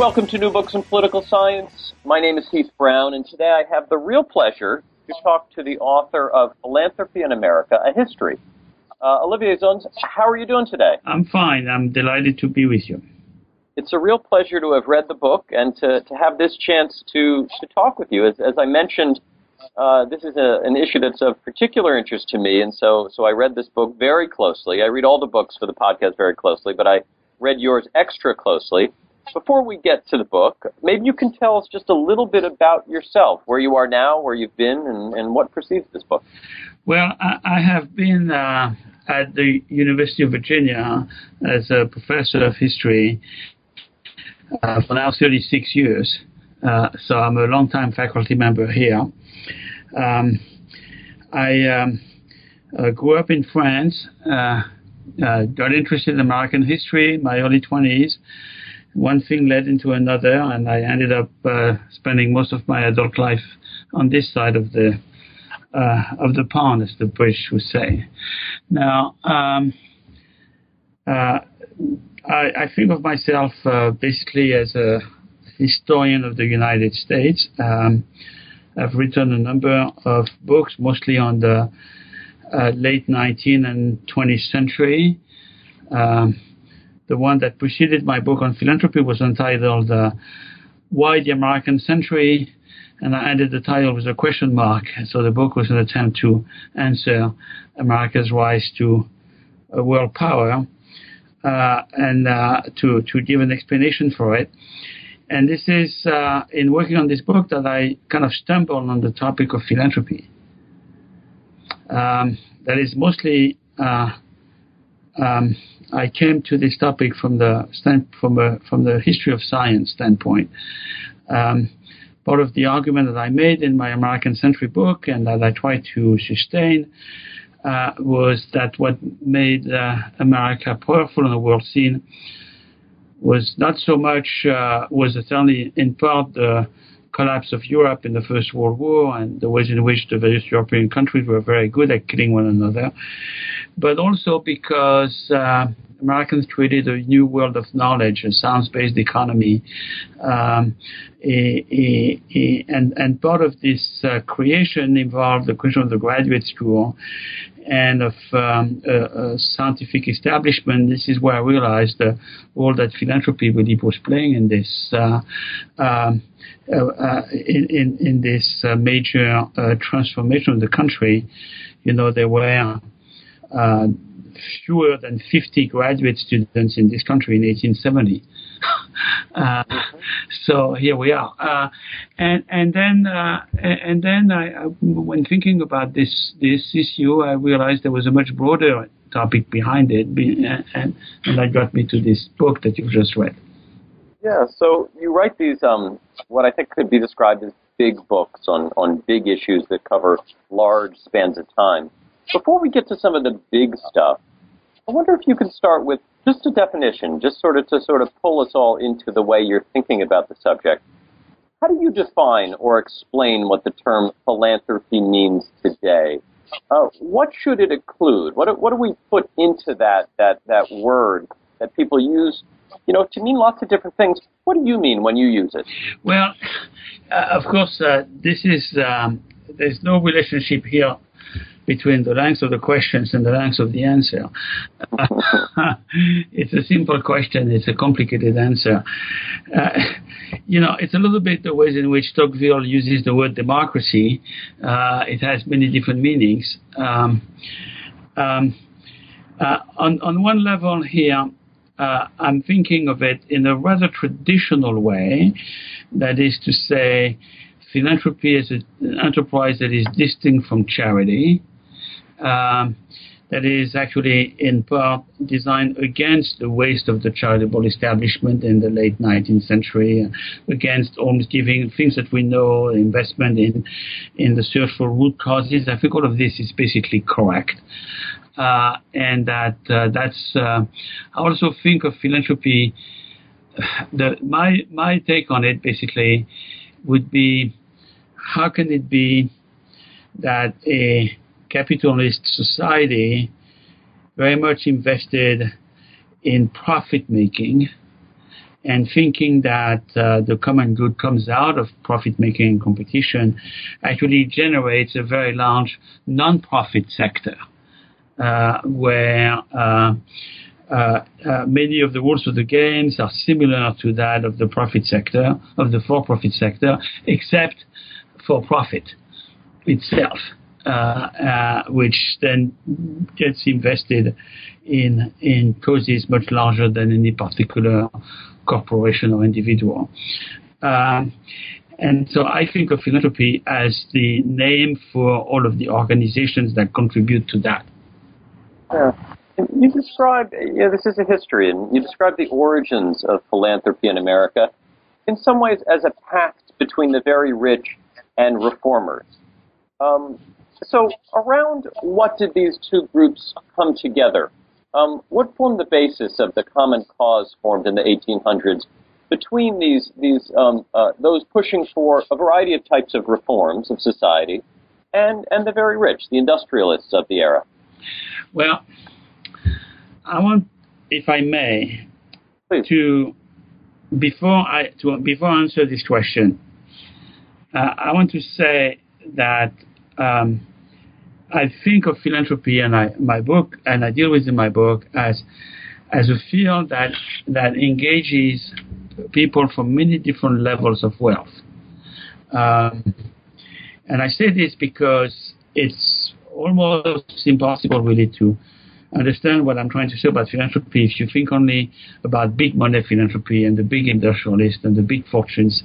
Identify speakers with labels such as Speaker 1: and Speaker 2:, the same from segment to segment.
Speaker 1: Welcome to New Books in Political Science. My name is Heath Brown, and today I have the real pleasure to talk to the author of Philanthropy in America, A History. Uh, Olivier Zunz, how are you doing today?
Speaker 2: I'm fine. I'm delighted to be with you.
Speaker 1: It's a real pleasure to have read the book and to, to have this chance to, to talk with you. As, as I mentioned, uh, this is a, an issue that's of particular interest to me, and so, so I read this book very closely. I read all the books for the podcast very closely, but I read yours extra closely before we get to the book, maybe you can tell us just a little bit about yourself, where you are now, where you've been, and, and what precedes this book.
Speaker 2: Well, I, I have been uh, at the University of Virginia as a professor of history uh, for now 36 years. Uh, so I'm a long-time faculty member here. Um, I um, uh, grew up in France, uh, uh, got interested in American history in my early 20s one thing led into another, and I ended up uh, spending most of my adult life on this side of the uh, of the pond, as the British would say. Now, um, uh, I, I, think of myself uh, basically as a historian of the United States. Um, I've written a number of books, mostly on the uh, late 19th and 20th century. Um, the one that preceded my book on philanthropy was entitled uh, Why the American Century, and I added the title with a question mark. So the book was an attempt to answer America's rise to a world power uh, and uh, to, to give an explanation for it. And this is uh, in working on this book that I kind of stumbled on the topic of philanthropy. Um, that is mostly uh, um, I came to this topic from the stand, from a, from the history of science standpoint. Um, part of the argument that I made in my American Century book and that I tried to sustain uh, was that what made uh, America powerful on the world scene was not so much uh, was certainly in part the collapse of Europe in the First World War and the ways in which the various European countries were very good at killing one another, but also because uh, Americans created a new world of knowledge, a science-based economy, um, a, a, a, and and part of this uh, creation involved the creation of the graduate school and of um, a, a, scientific establishment. This is where I realized role that philanthropy really was playing in this. Uh, um, uh, uh, in, in, in this uh, major uh, transformation of the country, you know, there were fewer than 50 graduate students in this country in 1870. uh, so here we are. Uh, and and then uh, and then I, when thinking about this this issue, I realized there was a much broader topic behind it, and and that got me to this book that you've just read.
Speaker 1: Yeah. So you write these um, what I think could be described as big books on on big issues that cover large spans of time. Before we get to some of the big stuff, I wonder if you could start with just a definition, just sort of to sort of pull us all into the way you're thinking about the subject. How do you define or explain what the term philanthropy means today? Uh, what should it include? What, what do we put into that, that, that word that people use, you know, to mean lots of different things? What do you mean when you use it?
Speaker 2: Well, uh, of course, uh, this is, um, there's no relationship here between the length of the questions and the length of the answer. it's a simple question, it's a complicated answer. Uh, you know, it's a little bit the ways in which Tocqueville uses the word democracy. Uh, it has many different meanings. Um, um, uh, on, on one level here, uh, I'm thinking of it in a rather traditional way. That is to say, philanthropy is an enterprise that is distinct from charity. Um, that is actually in part designed against the waste of the charitable establishment in the late 19th century, against almost giving things that we know, investment in in the search for root causes. I think all of this is basically correct. Uh, and that uh, that's uh, I also think of philanthropy. The my my take on it basically would be how can it be that a capitalist society very much invested in profit making and thinking that uh, the common good comes out of profit making and competition actually generates a very large non-profit sector uh, where uh, uh, uh, many of the rules of the games are similar to that of the profit sector, of the for-profit sector, except for profit itself. Uh, uh, which then gets invested in in causes much larger than any particular corporation or individual. Um, and so I think of philanthropy as the name for all of the organizations that contribute to that.
Speaker 1: Yeah. You describe, you know, this is a history, and you describe the origins of philanthropy in America in some ways as a pact between the very rich and reformers. Um, so, around what did these two groups come together? Um, what formed the basis of the common cause formed in the 1800s between these these um, uh, those pushing for a variety of types of reforms of society, and and the very rich, the industrialists of the era?
Speaker 2: Well, I want, if I may,
Speaker 1: Please.
Speaker 2: to before I to before I answer this question, uh, I want to say that um, I think of philanthropy and I, my book, and I deal with in my book as as a field that that engages people from many different levels of wealth. Um, and I say this because it's almost impossible really to understand what I'm trying to say about philanthropy if you think only about big money philanthropy and the big industrialists and the big fortunes,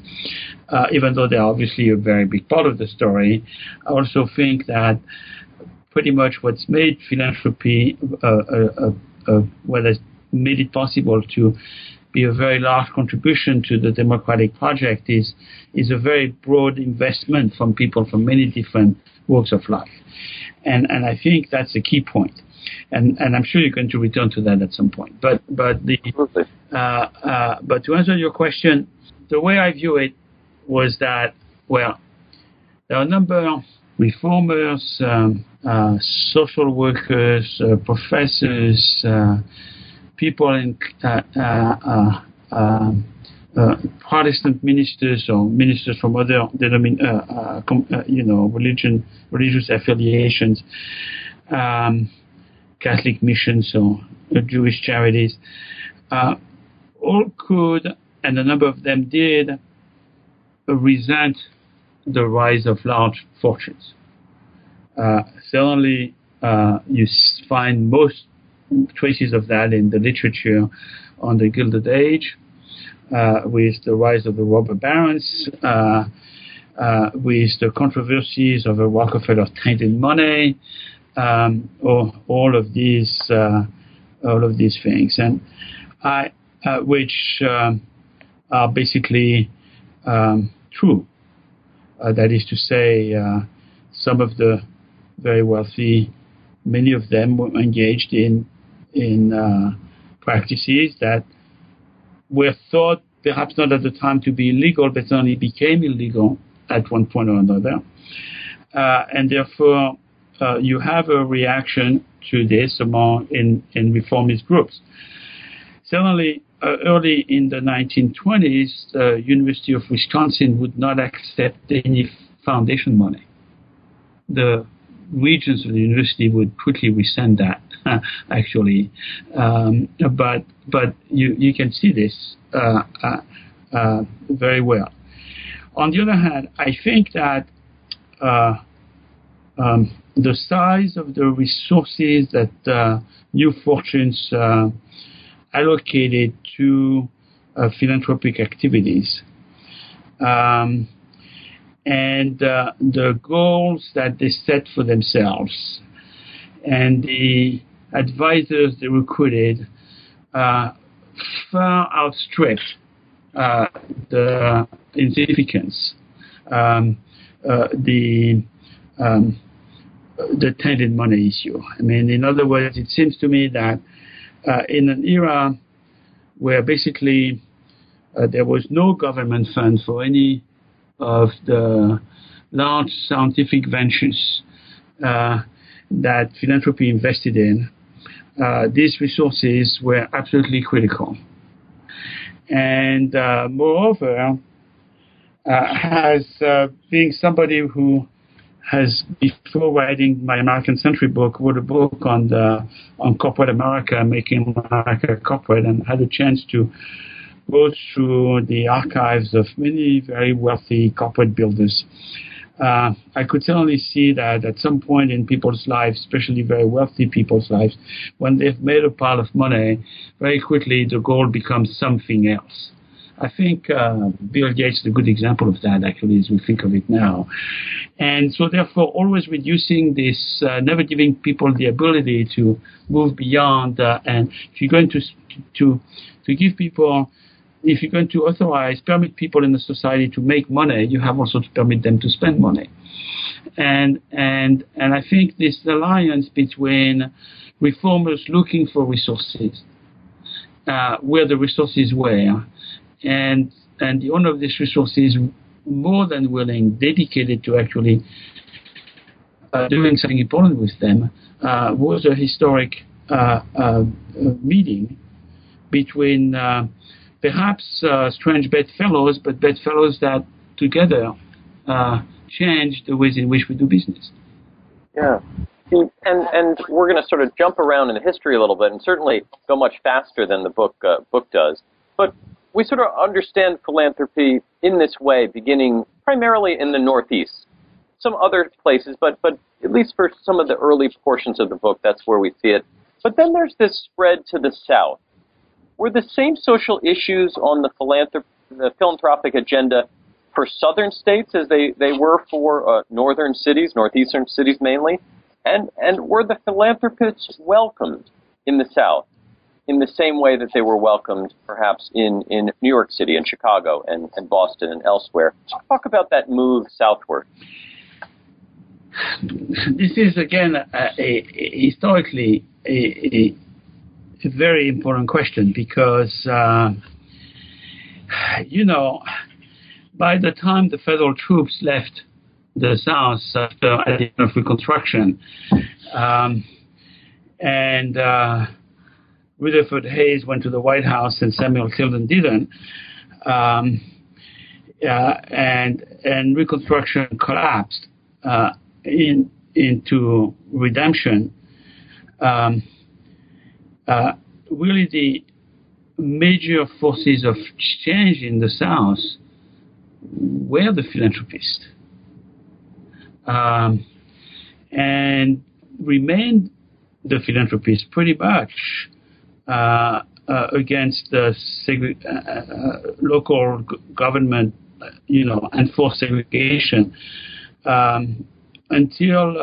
Speaker 2: uh, even though they're obviously a very big part of the story. I also think that pretty much what's made philanthropy, uh, uh, uh, what has made it possible to be a very large contribution to the democratic project is is a very broad investment from people from many different walks of life, and and I think that's a key point, and and I'm sure you're going to return to that at some point. But but the uh, uh, but to answer your question, the way I view it was that well, there are a number of reformers, um, uh, social workers, uh, professors, uh, people in uh, uh, um, Protestant ministers or ministers from other you know religion religious affiliations, um, Catholic missions or Jewish charities, all could and a number of them did resent the rise of large fortunes. Uh, certainly, uh, you find most traces of that in the literature on the Gilded Age, uh, with the rise of the robber barons, uh, uh, with the controversies of Rockefeller tainted money, um, or all of these, uh, all of these things, and I, which um, are basically um, true. that is to say, some of the very wealthy, many of them were engaged in in uh, practices that were thought perhaps not at the time to be illegal, but only became illegal at one point or another. Uh, and therefore, uh, you have a reaction to this among in, in reformist groups. Certainly, uh, early in the 1920s, the University of Wisconsin would not accept any foundation money. The regents of the university would quickly resent that, actually. Um, but but you you can see this uh, uh, uh, very well. On the other hand, I think that uh, um, the size of the resources that uh, New Fortunes allocated to philanthropic activities um, and uh, the goals that they set for themselves and the advisors they recruited uh, far outstripped uh, the significance um, uh, the um, the tainted money issue. I mean, in other words, it seems to me that uh, in an era where basically uh, there was no government fund for any of the large scientific ventures uh, that philanthropy invested in, uh, these resources were absolutely critical. And uh, moreover, uh, as uh, being somebody who has, before writing my American Century book, wrote a book on the on corporate America, making America corporate, and had a chance to go through the archives of many very wealthy corporate builders. Uh, I could certainly see that at some point in people's lives, especially very wealthy people's lives, when they've made a pile of money, very quickly the goal becomes something else. I think uh, Bill Gates is a good example of that, actually, as we think of it now. And so, therefore, always reducing this, uh, never giving people the ability to move beyond. Uh, and if you're going to to to give people, if you're going to authorize, permit people in the society to make money, you have also to permit them to spend money. And and and I think this alliance between reformers looking for resources, uh, where the resources were, and and the owner of this resource is more than willing, dedicated to actually uh, doing something important with them, uh, was a historic uh, uh meeting between uh, perhaps uh, strange bedfellows, but bedfellows that together uh, change the ways in which we do business.
Speaker 1: Yeah. Hmm, and and we're going to sort of jump around in the history a little bit, and certainly go much faster than the book uh, book does. But we sort of understand philanthropy in this way, beginning primarily in the Northeast. Some other places, but but at least for some of the early portions of the book, that's where we see it. But then there's this spread to the South. Were the same social issues on the, philanthrop- the philanthropic agenda for Southern states as they, they were for uh, Northern cities, Northeastern cities mainly? And, and were the philanthropists welcomed in the South? in the same way that they were welcomed perhaps in, in New York City and Chicago and, and Boston and elsewhere. Talk about that move southward.
Speaker 2: This is again a, a, historically a, very important question because uh, you know by the time the federal troops left the South after the end of Reconstruction, um, and uh, Rutherford Hayes went to the White House and Samuel Tilden didn't. Um, uh, and and Reconstruction collapsed uh, in into redemption. Um, uh, really, the major forces of change in the South were the philanthropists, um, and remained the philanthropists pretty much uh, uh, against the seg- uh, local g- government, you know, enforced segregation um, until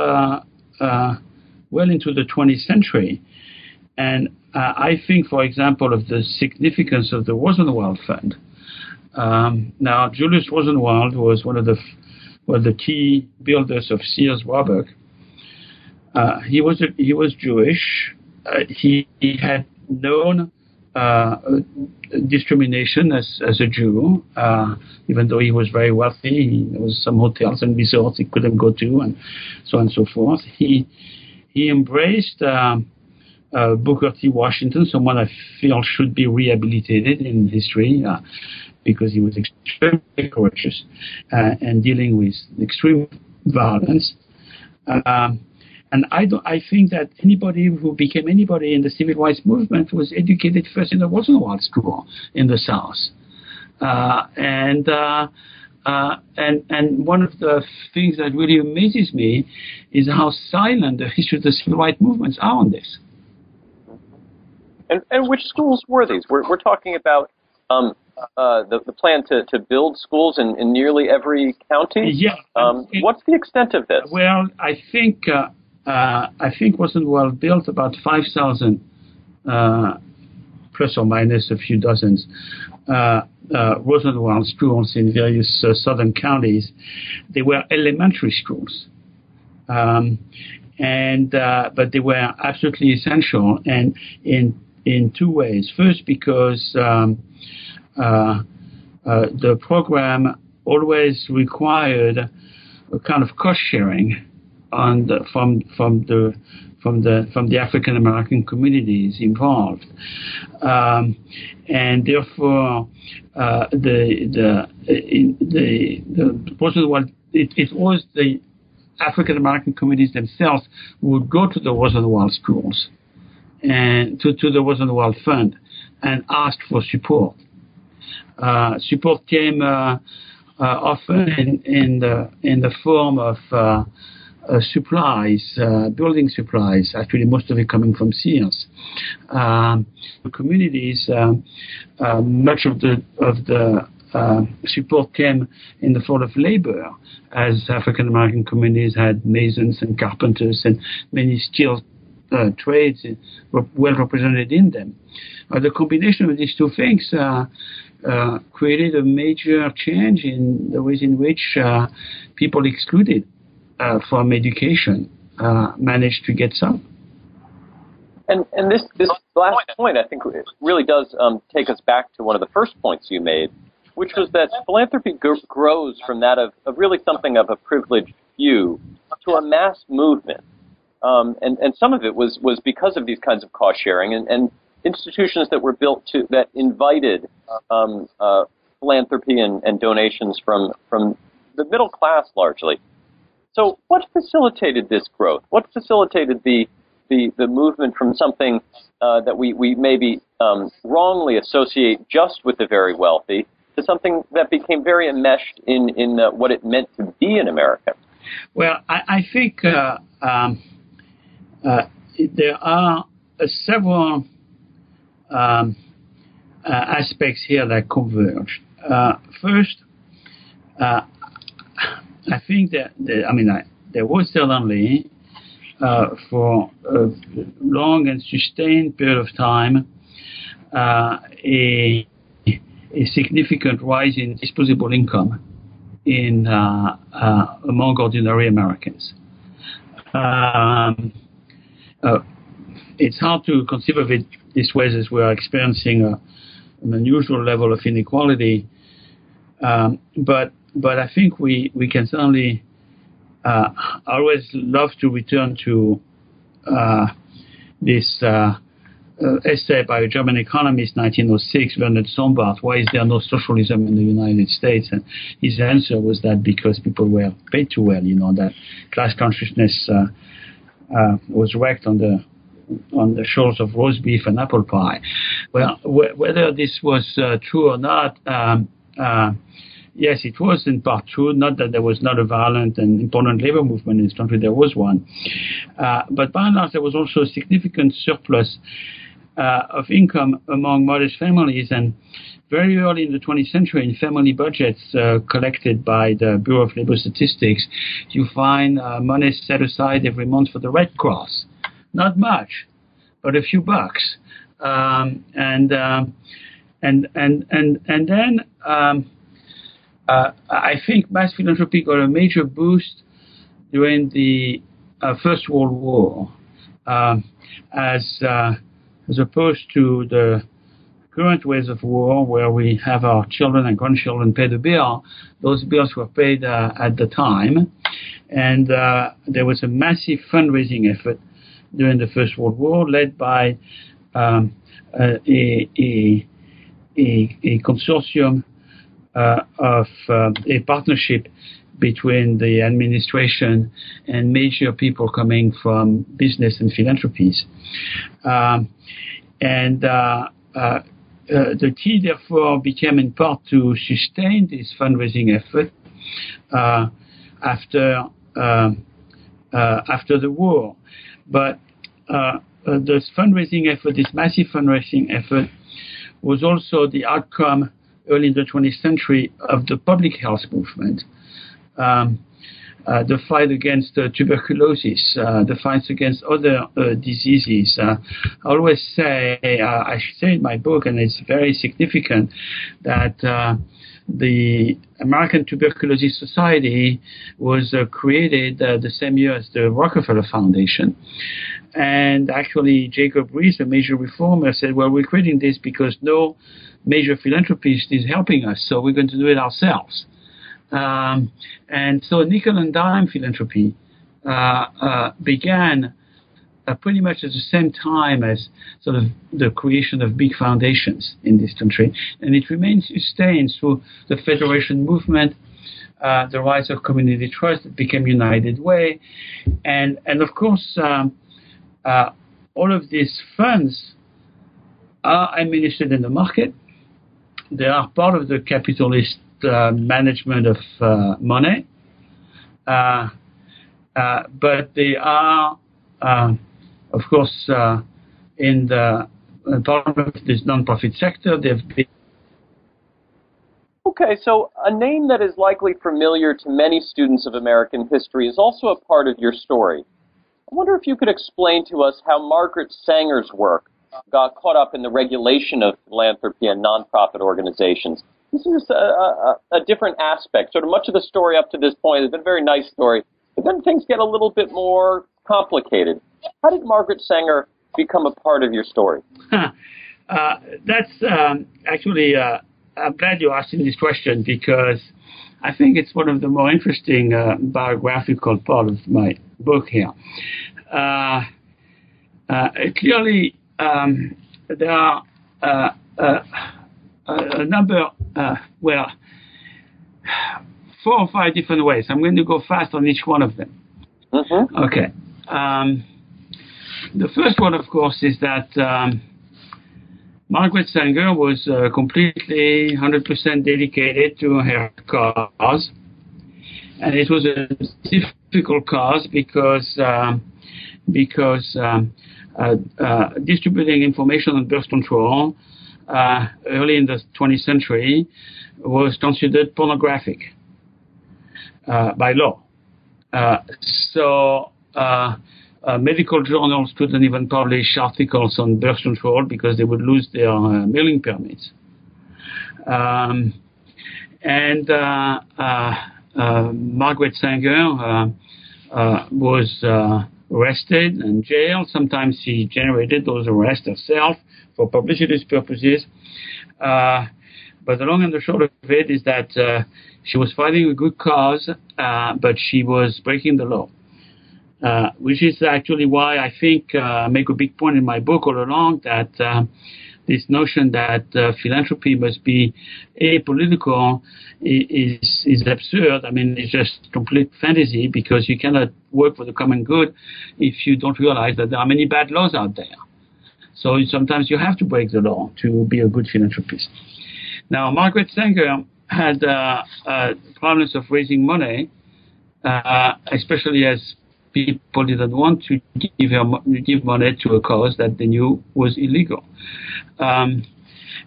Speaker 2: well into the 20th century. And uh, I think, for example, of the significance of the Rosenwald Fund. Um, now, Julius Rosenwald was one of the was the key builders of Sears Roebuck. Uh, he was a, he was Jewish. Uh, he, he, had known uh, discrimination as, as a Jew, uh, even though he was very wealthy. There was some hotels and resorts he couldn't go to, and so on and so forth. He he embraced uh, uh Booker T. Washington, someone I feel should be rehabilitated in history uh, because he was extremely courageous uh, and dealing with extreme violence. Um, and I, don't, I think that anybody who became anybody in the civil rights movement was educated first in the Rosenwald School in the South. Uh, and uh, uh, and and one of the things that really amazes me is how silent the history of the civil rights movements are on this.
Speaker 1: And, and which schools were these? We're, we're talking about um, uh, the, the plan to, to build schools in, in nearly every county.
Speaker 2: Yeah.
Speaker 1: Um, what's the extent of this?
Speaker 2: Well, I think uh, uh, I think Rosenwald built about 5,000, uh, plus or minus a few dozens, uh, uh, Rosenwald schools in various uh, southern counties. They were elementary schools. Um, and uh, but they were absolutely essential, and in in two ways. First, because um, uh, uh, the program always required a kind of cost sharing on the, from from the from the from the African American communities involved, um, and therefore uh, the the the the Rosenwald it, it was the African American communities themselves would go to the Rosenwald schools and to, to the Rosenwald Fund and asked for support. Uh, support came uh, uh, often in, in, the in the form of uh, uh, supplies, uh, building supplies. Actually, most of it coming from Sears. Um, communities, um, much of the of the uh, support came in the form of labor, as African American communities had masons and carpenters and many skilled uh, trades well represented in them. Uh, the combination of these two things uh, uh, created a major change in the ways in which uh, people excluded from education managed to get some.
Speaker 1: And, and this, this last point, I think, really does um, take us back to one of the first points you made, which was that philanthropy g- grows from that of, of really something of a privileged few to a mass movement. Um, and, and some of it was, was because of these kinds of cost sharing and, and institutions that were built to that invited um, uh, philanthropy and, and donations from, from the middle class largely. So, what facilitated this growth? What facilitated the the, the movement from something uh, that we, we maybe um, wrongly associate just with the very wealthy to something that became very enmeshed in, in uh, what it meant to be an American?
Speaker 2: Well, I, I think uh, um, there are uh, several um, uh, aspects here that converge. Uh, first, I think that, that I mean, I, there was certainly uh, for a long and sustained period of time uh, a a significant rise in disposable income in uh, uh, among ordinary Americans. Um, uh, it's hard to conceive of it this way as we are experiencing a, an unusual level of inequality, um, but but I think we, we can certainly uh, always love to return to uh, this uh, uh, essay by a German economist, 1906, Werner Sombart, why is there no socialism in the United States? And his answer was that because people were paid too well, you know, that class consciousness uh, was wrecked on the on the shores of roast beef and apple pie. Well, wh- whether this was uh, true or not, um, uh, yes, it was in part true. Not that there was not a violent and important labor movement in this country, there was one. Uh, but by and large, there was also a significant surplus uh, of income among modest families. And very early in the 20th century, in family budgets uh, collected by the Bureau of Labor Statistics, you find uh, money set aside every month for the Red Cross. Not much, but a few bucks. Um, and, um, and, and, and, and then um, uh, I think mass philanthropy got a major boost during the uh, First World War um, as uh, as opposed to the current ways of war where we have our children and grandchildren pay the bill. Those bills were paid uh, at the time, and uh, there was a massive fundraising effort during the First World War led by um, a, a, a, a, consortium uh, of uh, a partnership between the administration and major people coming from business and philanthropies. Um, and uh, uh, uh, the key, therefore, became in part to sustain this fundraising effort uh, after um, uh, after the war. But this fundraising effort, this massive fundraising effort, was also the outcome early in the 20th century of the public health movement. Um, uh, the fight against uh, tuberculosis, uh, the fight against other uh, diseases. Uh, I always say, uh, I say in my book, and it's very significant, that the American Tuberculosis Society was created the same year as the Rockefeller Foundation. And actually, Jacob Riis, a major reformer, said, well, we're creating this because no major philanthropist is helping us, so we're going to do it ourselves. Um, and so nickel and dime philanthropy uh, uh, began uh, pretty much at the same time as sort of the creation of big foundations in this country. And it remains sustained through the federation movement, uh, the rise of community trust that became United Way, and, and of course, um, uh, all of these funds are administered in the market. They are part of the capitalist Uh, management of uh, money, uh, uh but they are, uh, of course, in the part of this nonprofit sector. They've been
Speaker 1: Okay, so a name that is likely familiar to many students of American history is also a part of your story. I wonder if you could explain to us how Margaret Sanger's work got caught up in the regulation of philanthropy and nonprofit organizations this is a, a, a, different aspect. Sort of much of the story up to this point has been a very nice story, but then things get a little bit more complicated. How did Margaret Sanger become a part of your story?
Speaker 2: uh, that's um, actually, uh, I'm glad you asked me this question because I think it's one of the more interesting uh, biographical part of my book here. Uh, uh, clearly, um, there are a number, uh, well, four or five different ways. I'm going to go fast on each one of them.
Speaker 1: Mm-hmm.
Speaker 2: Okay. Um, the first one, of course, is that um, Margaret Sanger was uh, completely 100% dedicated to her cause. And it was a difficult cause because um, because um, uh, uh, distributing information on birth control uh, early in the 20th century was considered pornographic uh, by law. Uh, so uh, uh, medical journals couldn't even publish articles on birth control because they would lose their uh, mailing permits. Um, and Margaret Sanger was arrested and jailed. Sometimes she generated those arrests herself for publicity purposes. Uh, but the long and the short of it is that uh, she was fighting a good cause, uh, but she was breaking the law. Uh, which is actually why I think uh, I make a big point in my book all along that uh, this notion that philanthropy must be apolitical is is absurd. I mean, it's just complete fantasy because you cannot work for the common good if you don't realize that there are many bad laws out there. So sometimes you have to break the law to be a good philanthropist. Now, Margaret Sanger had uh, uh, problems of raising money, uh, especially as people didn't want to give her give money to a cause that they knew was illegal. Um,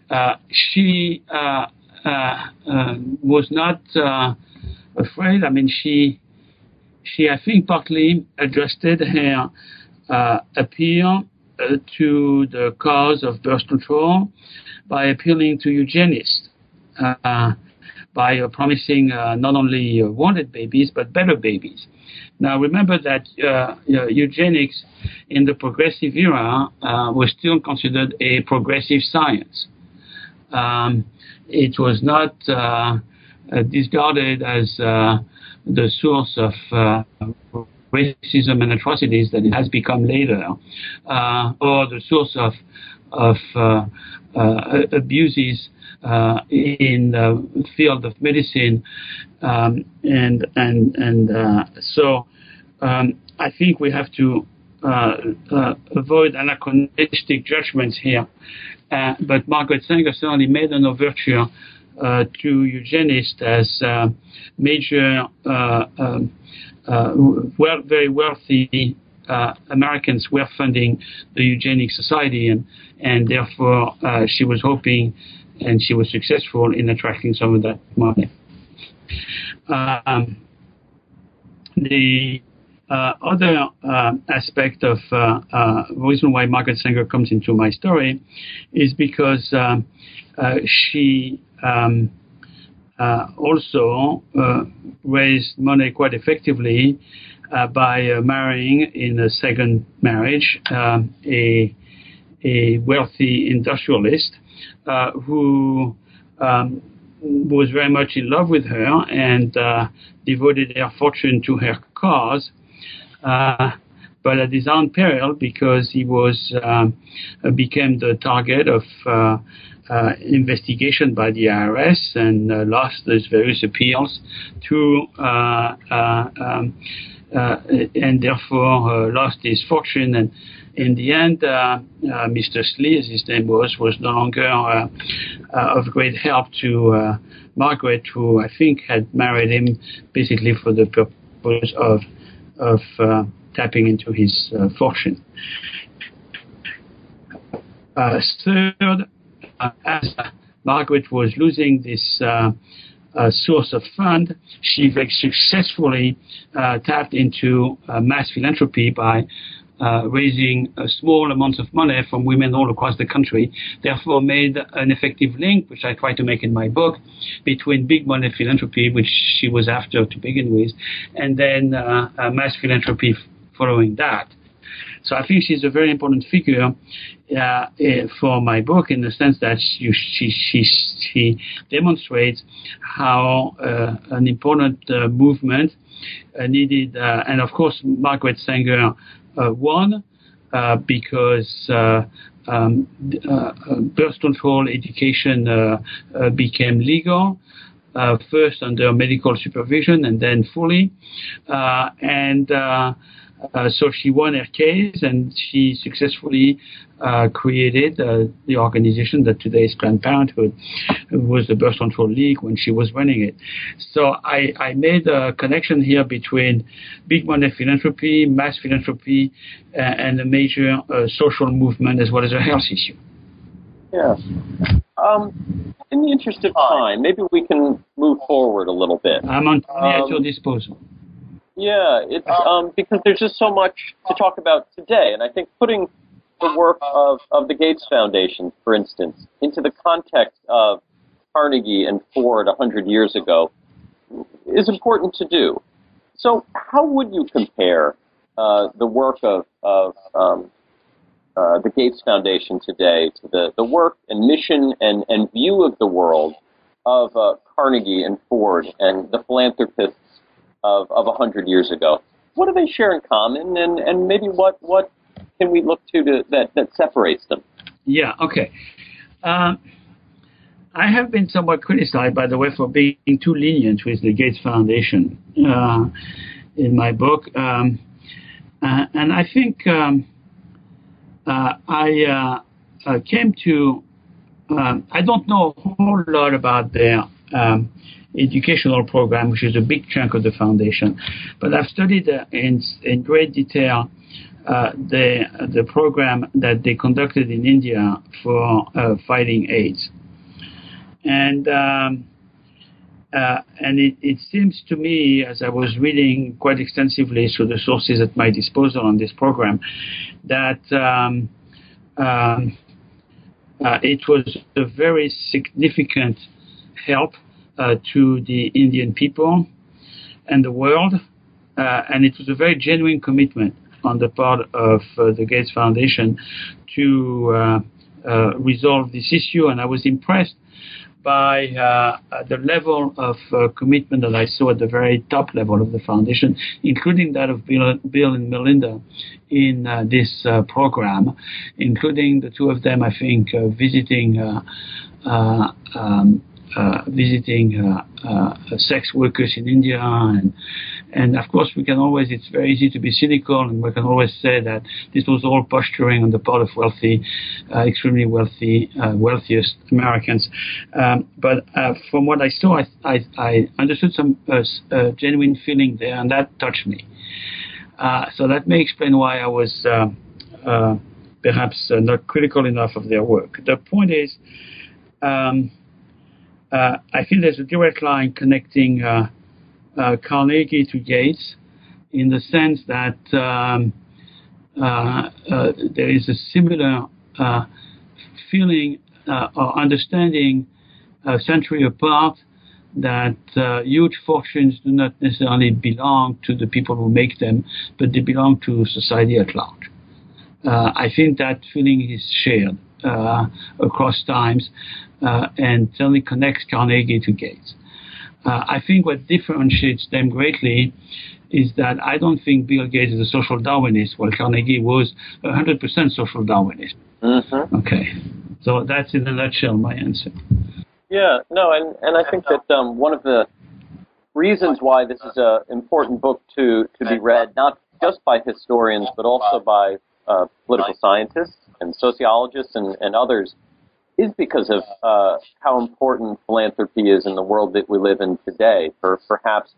Speaker 2: uh, she uh, uh, was not afraid. I mean, she she I think partly adjusted her appeal to the cause of birth control by appealing to eugenists, uh, by uh, promising uh, not only uh, wanted babies but better babies. Now remember that uh, eugenics in the progressive era was still considered a progressive science. Um, it was not discarded as the source of racism and atrocities that it has become later, uh, or the source of of uh, uh, abuses uh, in the field of medicine, um, and and and uh, so um, I think we have to uh, avoid anachronistic judgments here. but Margaret Sanger certainly made an overture to eugenists as major um, uh, well, very wealthy uh, Americans were funding the Eugenic Society, and and therefore uh, she was hoping, and she was successful in attracting some of that money. Um, the uh, other uh, aspect of uh, the reason why Margaret Sanger comes into my story is because um, she um, also raised money quite effectively by marrying in a second marriage a a wealthy industrialist uh, who um, was very much in love with her and uh, devoted her fortune to her cause. Uh, but at his own peril, because he was um, became the target of uh, uh, investigation by the IRS and uh, lost those various appeals to um, and therefore lost his fortune and in the end, uh, uh, Mr. Slee, as his name was, was no longer uh, of great help to Margaret, who I think had married him basically for the purpose of of tapping into his fortune. third, as Margaret was losing this uh, uh, source of fund, she very successfully uh, tapped into mass philanthropy by uh, raising a small amount of money from women all across the country, therefore made an effective link, which I try to make in my book, between big money philanthropy, which she was after to begin with, and then uh, mass philanthropy following that. So I think she's a very important figure uh, eh, for my book in the sense that she, she, she, she demonstrates how uh, an important uh, movement uh, needed, uh, and of course Margaret Sanger uh, uh, because uh, um, birth control education became legal. Uh, first under medical supervision and then fully. Uh, and uh, so she won her case and she successfully uh, created uh, the organization that today is Planned Parenthood. It was the Birth Control League when she was running it. So I, I made a connection here between big money philanthropy, mass philanthropy, uh, and a major uh, social movement as well as a health issue.
Speaker 1: Yeah. Um, in the interest of time, maybe we can move forward a little bit.
Speaker 2: I'm on um, at your disposal.
Speaker 1: Yeah, it's um, because there's just so much to talk about today, and I think putting the work of, of the Gates Foundation, for instance, into the context of Carnegie and Ford 100 years ago is important to do. So, how would you compare uh, the work of, of um, uh, the Gates Foundation today to the, the work and mission and, and view of the world of uh, Carnegie and Ford and the philanthropists of, of a 100 years ago. What do they share in common, and, and maybe what, what can we look to, to that, that separates them?
Speaker 2: Yeah, okay. Um, I have been somewhat criticized, by the way, for being too lenient with the Gates Foundation uh, in my book. Um, uh, and I think um, uh, I uh, came to, um, I don't know a whole lot about their um, educational program, which is a big chunk of the foundation. But I've studied uh, in, in great detail uh, the, the program that they conducted in India for uh, fighting AIDS. And, um, uh, and it, it, seems to me, as I was reading quite extensively through the sources at my disposal on this program, that um, um, uh, it was a very significant help uh, to the Indian people and the world. Uh, and it was a very genuine commitment on the part of uh, the Gates Foundation to resolve this issue. And I was impressed by uh, the level of uh, commitment that I saw at the very top level of the foundation, including that of Bill, Bill and Melinda in uh, this program, including the two of them, I think, visiting um, uh, visiting uh, uh, sex workers in India, and and of course we can always it's very easy to be cynical, and we can always say that this was all posturing on the part of wealthy, extremely wealthy, wealthiest Americans. Um, but from what I saw, I, I, I understood some genuine feeling there, and that touched me. so that may explain why I was perhaps uh, not critical enough of their work. The point is, um, uh, I think there's a direct line connecting uh, uh, Carnegie to Gates, in the sense that um, uh, uh, there is a similar uh, feeling or understanding a century apart that huge fortunes do not necessarily belong to the people who make them, but they belong to society at large. I think that feeling is shared across times uh, and certainly connects Carnegie to Gates. Uh, I think what differentiates them greatly is that I don't think Bill Gates is a social Darwinist, while Carnegie was 100% social Darwinist.
Speaker 1: Mm-hmm.
Speaker 2: Okay, so that's in a nutshell my answer.
Speaker 1: Yeah, no, and, and I think that um, one of the reasons why this is an important book to, to be read, not just by historians, but also by uh, political scientists and sociologists and, and others, is because of uh, how important philanthropy is in the world that we live in today, for perhaps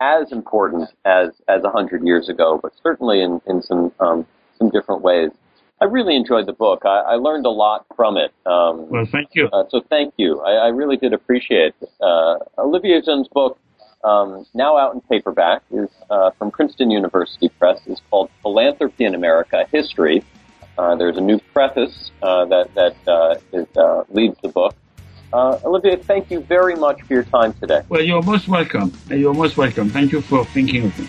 Speaker 1: as important as as a hundred years ago, but certainly in, in some um, some different ways. I really enjoyed the book. I, I learned a lot from it. Um,
Speaker 2: well, thank you.
Speaker 1: Uh, so thank you. I, I really did appreciate it. Uh, Olivier Zunz's book, um, now out in paperback, is uh, from Princeton University Press. is called Philanthropy in America: History. Uh, there's a new preface uh, that that uh, is, leads the book. Olivier, thank you very much for your time today.
Speaker 2: Well, you're most welcome. You're most welcome. Thank you for thinking of me.